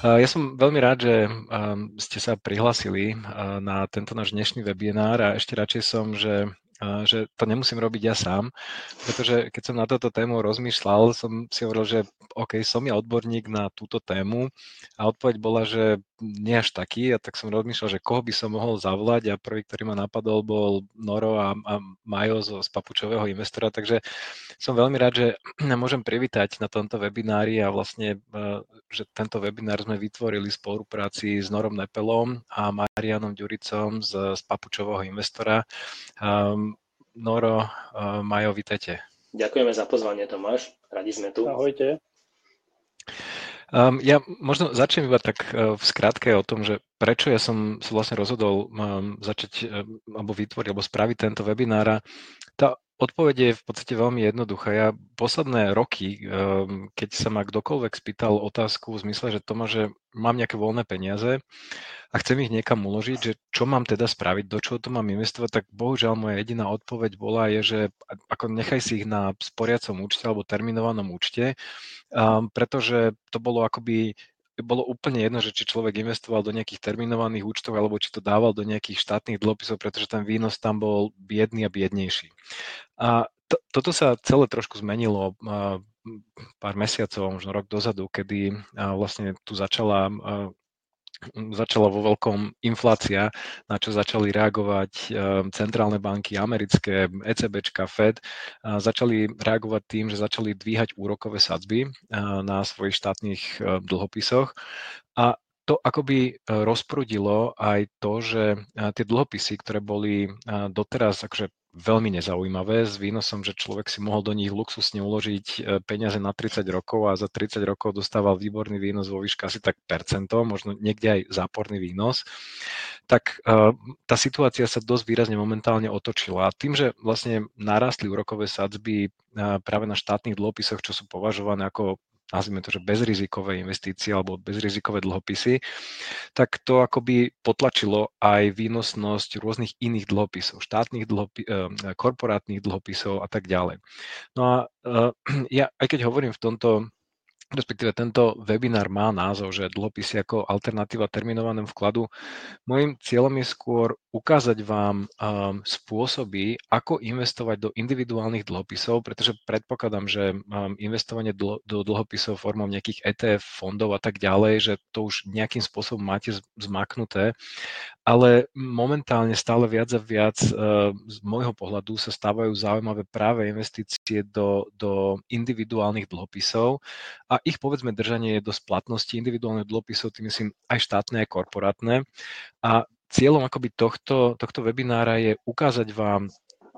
Ja som veľmi rád, že ste sa prihlasili na tento náš dnešný webinár a ešte radšej som, že že to nemusím robiť ja sám, pretože keď som na toto tému rozmýšľal, som si hovoril, že OK, som ja odborník na túto tému a odpoveď bola, že nie až taký a tak som rozmýšľal, že koho by som mohol zavolať a prvý, ktorý ma napadol, bol Noro a, a Majo z, z papučového investora, takže som veľmi rád, že môžem privítať na tomto webinári a vlastne, že tento webinár sme vytvorili v spolupráci s Norom Nepelom a Marianom Ďuricom z, z papučového investora. Um, Noro, uh, Majo, vítajte. Ďakujeme za pozvanie, Tomáš. Radi sme tu. Ahojte. Um, ja možno začnem iba tak uh, v skratke o tom, že prečo ja som sa vlastne rozhodol um, začať um, alebo vytvoriť alebo spraviť tento webinár. Tá Odpoveď je v podstate veľmi jednoduchá. Ja posledné roky, ehm, keď sa ma kdokoľvek spýtal otázku v zmysle, že to má, že mám nejaké voľné peniaze a chcem ich niekam uložiť, že čo mám teda spraviť, do čoho to mám investovať, tak bohužiaľ moja jediná odpoveď bola je, že ako nechaj si ich na sporiacom účte alebo terminovanom účte, um, pretože to bolo akoby bolo úplne jedno, že či človek investoval do nejakých terminovaných účtov alebo či to dával do nejakých štátnych dlhopisov, pretože ten výnos tam bol biedný a biednejší. A to, toto sa celé trošku zmenilo pár mesiacov, možno rok dozadu, kedy vlastne tu začala začala vo veľkom inflácia, na čo začali reagovať ehm, centrálne banky americké, ECBčka, Fed, začali reagovať tým, že začali dvíhať úrokové sadzby na svojich štátnych ehm, dlhopisoch. A to akoby e, rozprudilo aj to, že tie dlhopisy, ktoré boli doteraz akože veľmi nezaujímavé s výnosom, že človek si mohol do nich luxusne uložiť e, peniaze na 30 rokov a za 30 rokov dostával výborný výnos vo výške asi tak percento, možno niekde aj záporný výnos, tak e, tá situácia sa dosť výrazne momentálne otočila. A tým, že vlastne narastli úrokové sadzby e, práve na štátnych dlhopisoch, čo sú považované ako nazvime to, že bezrizikové investície alebo bezrizikové dlhopisy, tak to akoby potlačilo aj výnosnosť rôznych iných dlhopisov, štátnych dlhopi- eh, korporátnych dlhopisov a tak ďalej. No a eh, ja, aj keď hovorím v tomto respektíve tento webinár má názov, že dlhopisy ako alternatíva terminovanému vkladu. Mojím cieľom je skôr ukázať vám um, spôsoby, ako investovať do individuálnych dlhopisov, pretože predpokladám, že um, investovanie do, do dlhopisov formou nejakých ETF fondov a tak ďalej, že to už nejakým spôsobom máte zmaknuté ale momentálne stále viac a viac eh, z môjho pohľadu sa stávajú zaujímavé práve investície do, do individuálnych dlhopisov a ich povedzme držanie je do splatnosti individuálnych dlhopisov, tým myslím aj štátne, aj korporátne. A cieľom akoby tohto, tohto webinára je ukázať vám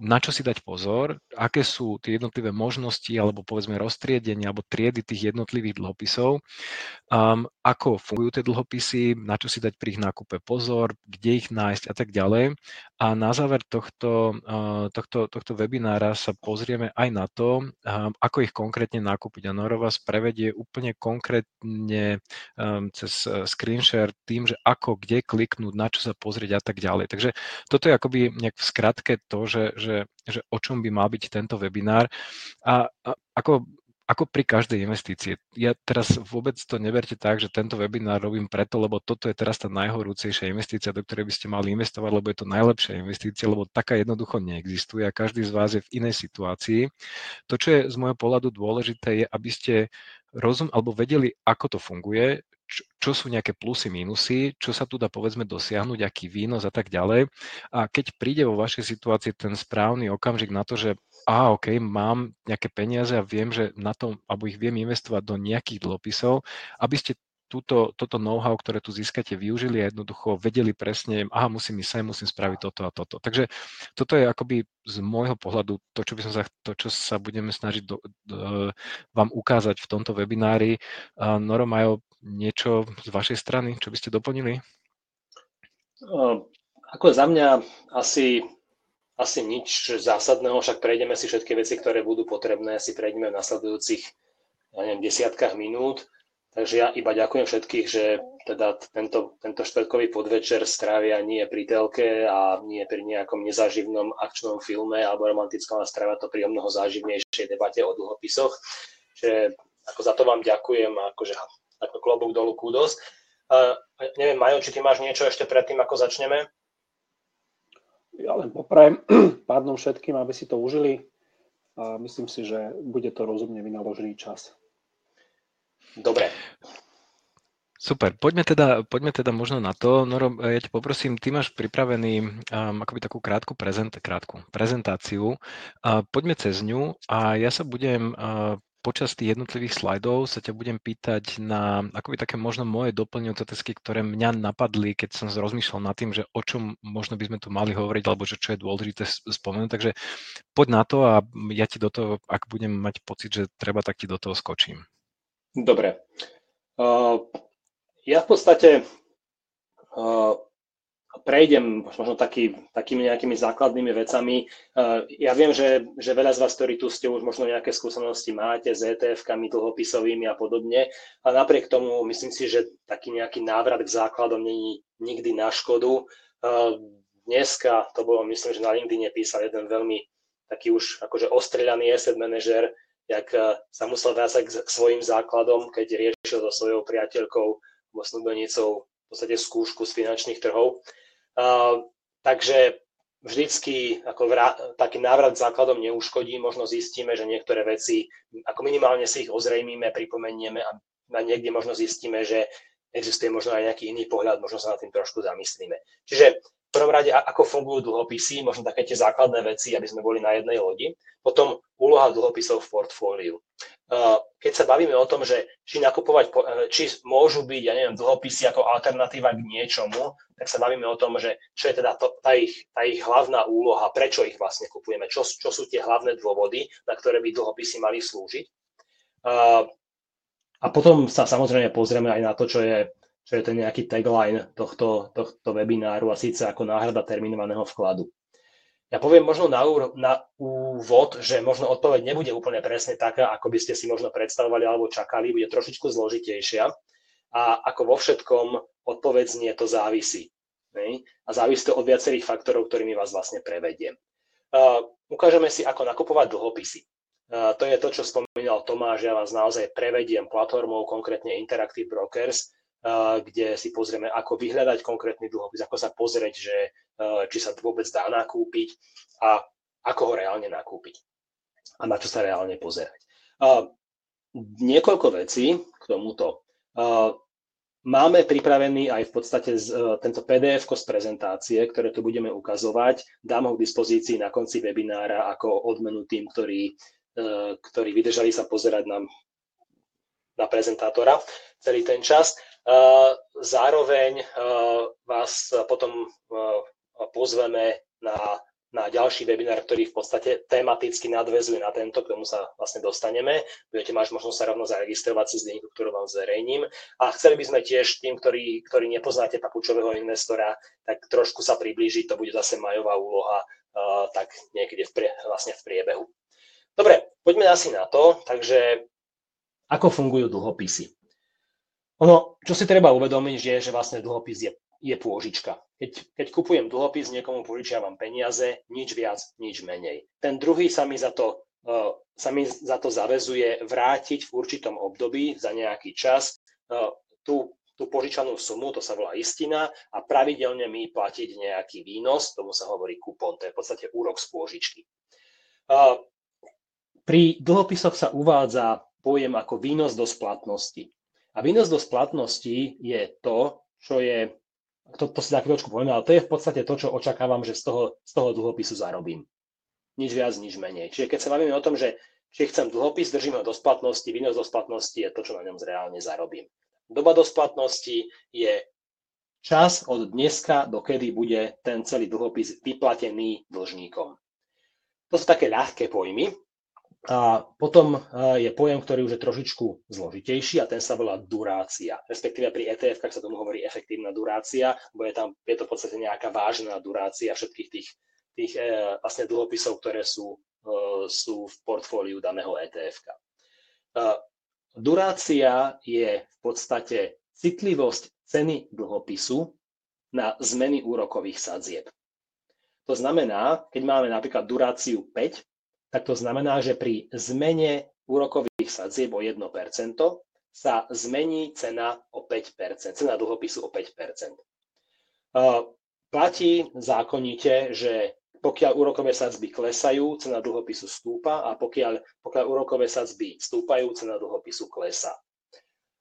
na čo si dať pozor, aké sú tie jednotlivé možnosti alebo povedzme roztriedenia alebo triedy tých jednotlivých dlhopisov, um, ako fungujú tie dlhopisy, na čo si dať pri ich nákupe pozor, kde ich nájsť a tak ďalej. A na záver tohto, uh, tohto, tohto webinára sa pozrieme aj na to, um, ako ich konkrétne nakúpiť. A Noro vás prevedie úplne konkrétne um, cez uh, screen share tým, že ako, kde kliknúť, na čo sa pozrieť a tak ďalej. Takže toto je akoby nejak v skratke to, že, že, že o čom by mal byť tento webinár. A, a ako ako pri každej investície. Ja teraz vôbec to neberte tak, že tento webinár robím preto, lebo toto je teraz tá najhorúcejšia investícia, do ktorej by ste mali investovať, lebo je to najlepšia investícia, lebo taká jednoducho neexistuje a každý z vás je v inej situácii. To, čo je z môjho pohľadu dôležité, je, aby ste rozum alebo vedeli, ako to funguje, čo, sú nejaké plusy, minusy, čo sa tu dá povedzme dosiahnuť, aký výnos a tak ďalej. A keď príde vo vašej situácii ten správny okamžik na to, že a OK, mám nejaké peniaze a viem, že na tom, alebo ich viem investovať do nejakých dlhopisov, aby ste túto, toto know-how, ktoré tu získate, využili a jednoducho vedeli presne, aha, musím ísť sem, musím spraviť toto a toto. Takže toto je akoby z môjho pohľadu to, čo, by som sa, to, čo sa budeme snažiť do, do, vám ukázať v tomto webinári. Uh, Noro, Majo, niečo z vašej strany, čo by ste doplnili? Ako za mňa asi, asi nič zásadného, však prejdeme si všetky veci, ktoré budú potrebné, si prejdeme v nasledujúcich ja neviem, desiatkách minút. Takže ja iba ďakujem všetkých, že teda tento, tento štvrtkový podvečer strávia nie pri telke a nie pri nejakom nezaživnom akčnom filme alebo romantickom, ale strávia to pri o mnoho záživnejšej debate o dlhopisoch. Že ako za to vám ďakujem a akože ako klobúk dolu kúdos. Uh, neviem, Majo, či ty máš niečo ešte predtým, ako začneme? Ja len poprajem pádnom všetkým, aby si to užili a myslím si, že bude to rozumne vynaložený čas. Dobre. Super, poďme teda, poďme teda možno na to. Noro, ja ťa poprosím, ty máš pripravený um, akoby takú krátku, prezent, krátku prezentáciu. Uh, poďme cez ňu a ja sa budem uh, počas tých jednotlivých slajdov sa ťa budem pýtať na akoby také možno moje doplňujúce otázky, ktoré mňa napadli, keď som rozmýšľal nad tým, že o čom možno by sme tu mali hovoriť, alebo že čo je dôležité spomenúť. Takže poď na to a ja ti do toho, ak budem mať pocit, že treba, tak ti do toho skočím. Dobre. Uh, ja v podstate uh, prejdem možno taký, takými nejakými základnými vecami. Eh, ja viem, že, že veľa z vás, ktorí tu ste, už možno nejaké skúsenosti máte s ETF-kami dlhopisovými a podobne, a napriek tomu myslím si, že taký nejaký návrat k základom není nikdy na škodu. Eh, dneska to bolo, myslím, že na LinkedIn písal jeden veľmi taký už akože ostreľaný asset manažer, jak eh, sa musel vrácať k svojim základom, keď riešil so svojou priateľkou, snúbenicou v podstate skúšku z finančných trhov. Uh, takže vždycky ako vrá, taký návrat základom neuškodí, možno zistíme, že niektoré veci, ako minimálne si ich ozrejmíme, pripomenieme a, a niekde možno zistíme, že existuje možno aj nejaký iný pohľad, možno sa na tým trošku zamyslíme. Čiže prvom rade, ako fungujú dlhopisy, možno také tie základné veci, aby sme boli na jednej lodi. Potom úloha dlhopisov v portfóliu. Keď sa bavíme o tom, že či nakupovať, či môžu byť, ja neviem, dlhopisy ako alternatíva k niečomu, tak sa bavíme o tom, že čo je teda to, tá, ich, tá ich hlavná úloha, prečo ich vlastne kupujeme, čo, čo sú tie hlavné dôvody, na ktoré by dlhopisy mali slúžiť. A potom sa samozrejme pozrieme aj na to, čo je čo je ten nejaký tagline tohto, tohto webináru a síce ako náhrada terminovaného vkladu. Ja poviem možno na, na úvod, že možno odpoveď nebude úplne presne taká, ako by ste si možno predstavovali alebo čakali, bude trošičku zložitejšia a ako vo všetkom odpoveď znie to závisí. Ne? A závisí to od viacerých faktorov, ktorými vás vlastne prevediem. Uh, ukážeme si, ako nakupovať dlhopisy. Uh, to je to, čo spomínal Tomáš, ja vás naozaj prevediem platformou, konkrétne Interactive Brokers, kde si pozrieme, ako vyhľadať konkrétny dlhopis, ako sa pozrieť, že či sa vôbec dá nakúpiť a ako ho reálne nakúpiť a na čo sa reálne pozerať. Niekoľko vecí k tomuto. Máme pripravený aj v podstate tento pdf z prezentácie, ktoré tu budeme ukazovať. Dám ho k dispozícii na konci webinára ako odmenu tým, ktorí, ktorí vydržali sa pozerať na, na prezentátora celý ten čas. Zároveň vás potom pozveme na, na ďalší webinár, ktorý v podstate tematicky nadvezuje na tento, k tomu sa vlastne dostaneme. Budete mať možnosť sa rovno zaregistrovať cez linku, ktorú vám zverejním. A chceli by sme tiež tým, ktorí, ktorí nepoznáte papučového investora, tak trošku sa priblížiť, to bude zase majová úloha, tak niekde v, prie, vlastne v priebehu. Dobre, poďme asi na to. Takže ako fungujú dlhopisy? Ono, čo si treba uvedomiť, je, že vlastne dlhopis je, je pôžička. Keď, keď kupujem dlhopis, niekomu požičiavam peniaze, nič viac, nič menej. Ten druhý sa mi za to, uh, sa mi za to zavezuje vrátiť v určitom období za nejaký čas uh, tú, tú požičanú sumu, to sa volá istina, a pravidelne mi platiť nejaký výnos, tomu sa hovorí kupon, to je v podstate úrok z pôžičky. Uh, pri dlhopisoch sa uvádza pojem ako výnos do splatnosti. A výnos do splatnosti je to, čo je, to, to si za chvíľočku poviem, ale to je v podstate to, čo očakávam, že z toho, z toho dlhopisu zarobím. Nič viac, nič menej. Čiže keď sa bavíme o tom, že či chcem dlhopis, držím ho do splatnosti, výnos do splatnosti je to, čo na ňom reálne zarobím. Doba do splatnosti je čas od dneska, dokedy bude ten celý dlhopis vyplatený dlžníkom. To sú také ľahké pojmy, a potom e, je pojem, ktorý už je trošičku zložitejší a ten sa volá durácia. Respektíve pri etf sa tomu hovorí efektívna durácia, bo je tam je to v podstate nejaká vážna durácia všetkých tých, tých e, vlastne dlhopisov, ktoré sú, e, sú v portfóliu daného etf -ka. Durácia je v podstate citlivosť ceny dlhopisu na zmeny úrokových sadzieb. To znamená, keď máme napríklad duráciu 5, tak to znamená, že pri zmene úrokových sadzieb o 1% sa zmení cena o 5%, cena dlhopisu o 5%. Platí zákonite, že pokiaľ úrokové sadzby klesajú, cena dlhopisu stúpa a pokiaľ, pokiaľ úrokové sadzby stúpajú, cena dlhopisu klesá.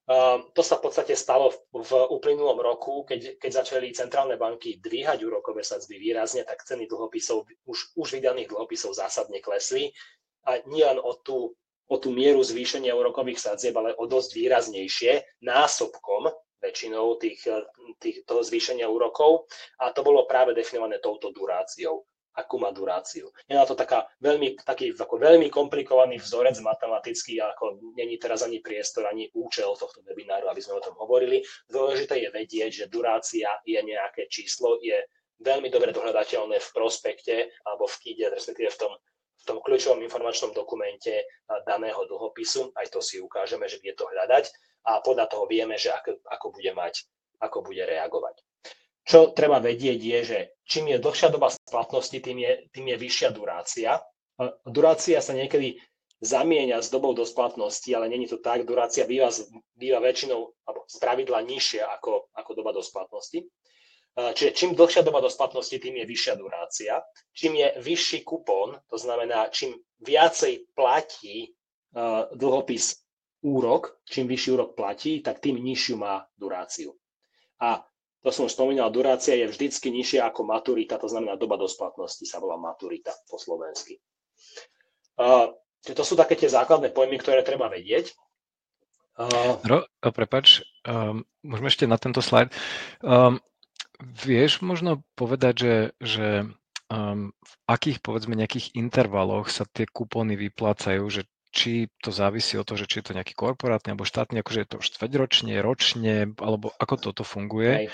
To sa v podstate stalo v uplynulom roku, keď, keď začali centrálne banky dvíhať úrokové sadzby výrazne, tak ceny dlhopisov, už, už vydaných dlhopisov zásadne klesli. A nie len o tú o tú mieru zvýšenia úrokových sadzieb, ale o dosť výraznejšie, násobkom väčšinou tých, tých, toho zvýšenia úrokov. A to bolo práve definované touto duráciou akú má duráciu. Je na to taká veľmi, taký ako veľmi komplikovaný vzorec matematický, ako není teraz ani priestor, ani účel tohto webináru, aby sme o tom hovorili. Dôležité je vedieť, že durácia je nejaké číslo, je veľmi dobre dohľadateľné v prospekte alebo v KIDE, respektíve v tom v tom kľúčovom informačnom dokumente daného dlhopisu, aj to si ukážeme, že je to hľadať a podľa toho vieme, že ako, ako bude mať, ako bude reagovať. Čo treba vedieť je, že čím je dlhšia doba splatnosti, tým je, tým je vyššia durácia. Durácia sa niekedy zamieňa s dobou do splatnosti, ale není to tak. Durácia býva, býva väčšinou, alebo z pravidla nižšia ako, ako doba do splatnosti. Čiže čím dlhšia doba do splatnosti, tým je vyššia durácia. Čím je vyšší kupón, to znamená, čím viacej platí dlhopis úrok, čím vyšší úrok platí, tak tým nižšiu má duráciu. A to som už spomínal, durácia je vždycky nižšia ako maturita, to znamená doba do splatnosti sa volá maturita po slovensky. to sú také tie základné pojmy, ktoré treba vedieť. Ro, prepač, um, môžeme ešte na tento slajd. Um, Vieš možno povedať, že, že um, v akých povedzme nejakých intervaloch sa tie kupóny vyplácajú, že či to závisí od toho, že či je to nejaký korporátny alebo štátny, akože je to štvrťročne, ročne, alebo ako toto funguje?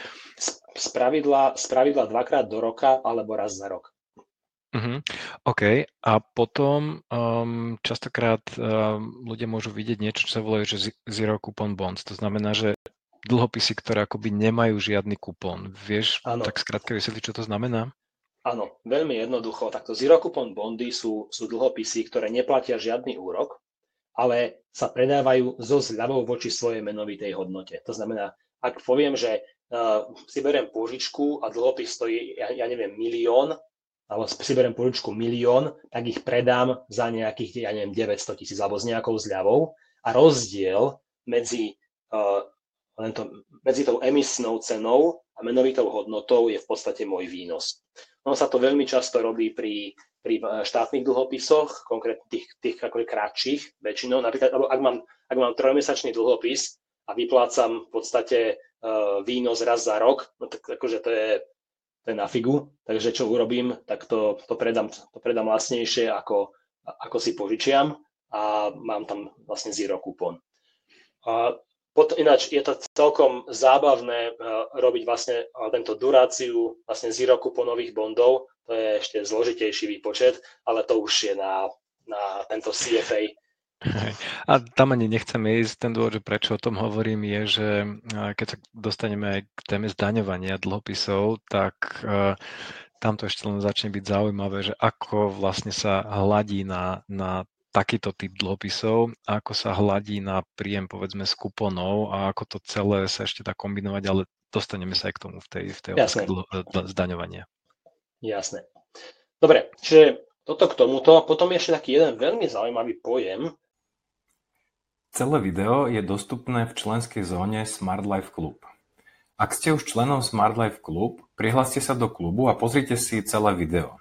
Z pravidla, z pravidla dvakrát do roka alebo raz za rok. Uh-huh. OK. A potom um, častokrát um, ľudia môžu vidieť niečo, čo sa volajú, že zero coupon bonds. To znamená, že dlhopisy, ktoré akoby nemajú žiadny kupón. Vieš ano. tak skrátka vysvetliť, čo to znamená? Áno, veľmi jednoducho. Takto zero coupon bondy sú, sú dlhopisy, ktoré neplatia žiadny úrok, ale sa predávajú so zľavou voči svojej menovitej hodnote. To znamená, ak poviem, že uh, si beriem pôžičku a dlhopis stojí, ja, ja neviem, milión, alebo si beriem pôžičku milión, tak ich predám za nejakých, ja neviem, 900 tisíc alebo s nejakou zľavou a rozdiel medzi uh, len to, medzi tou emisnou cenou a menovitou hodnotou je v podstate môj výnos. No sa to veľmi často robí pri, pri e, štátnych dlhopisoch, konkrétne tých, tých ako kratších väčšinou. Napríklad, ak mám, ak mám trojmesačný dlhopis a vyplácam v podstate uh, výnos raz za rok, no tak akože to je, to je na figu. Takže čo urobím, tak to, to, predám, to predám lacnejšie, ako, ako si požičiam a mám tam vlastne zero kupón. A Pot, ináč je to celkom zábavné uh, robiť vlastne uh, tento duráciu vlastne zero kuponových bondov. To je ešte zložitejší výpočet, ale to už je na, na tento CFA. A tam ani nechceme ísť. Ten dôvod, prečo o tom hovorím, je, že keď sa dostaneme aj k téme zdaňovania dlhopisov, tak tam to ešte len začne byť zaujímavé, že ako vlastne sa hladí na, na takýto typ dlhopisov, ako sa hladí na príjem povedzme z kuponov a ako to celé sa ešte dá kombinovať, ale dostaneme sa aj k tomu v tej, v tej otázke zdaňovania. Jasné. Dobre, čiže toto k tomuto. Potom je ešte taký jeden veľmi zaujímavý pojem. Celé video je dostupné v členskej zóne Smart Life Club. Ak ste už členom Smart Life Club, prihláste sa do klubu a pozrite si celé video.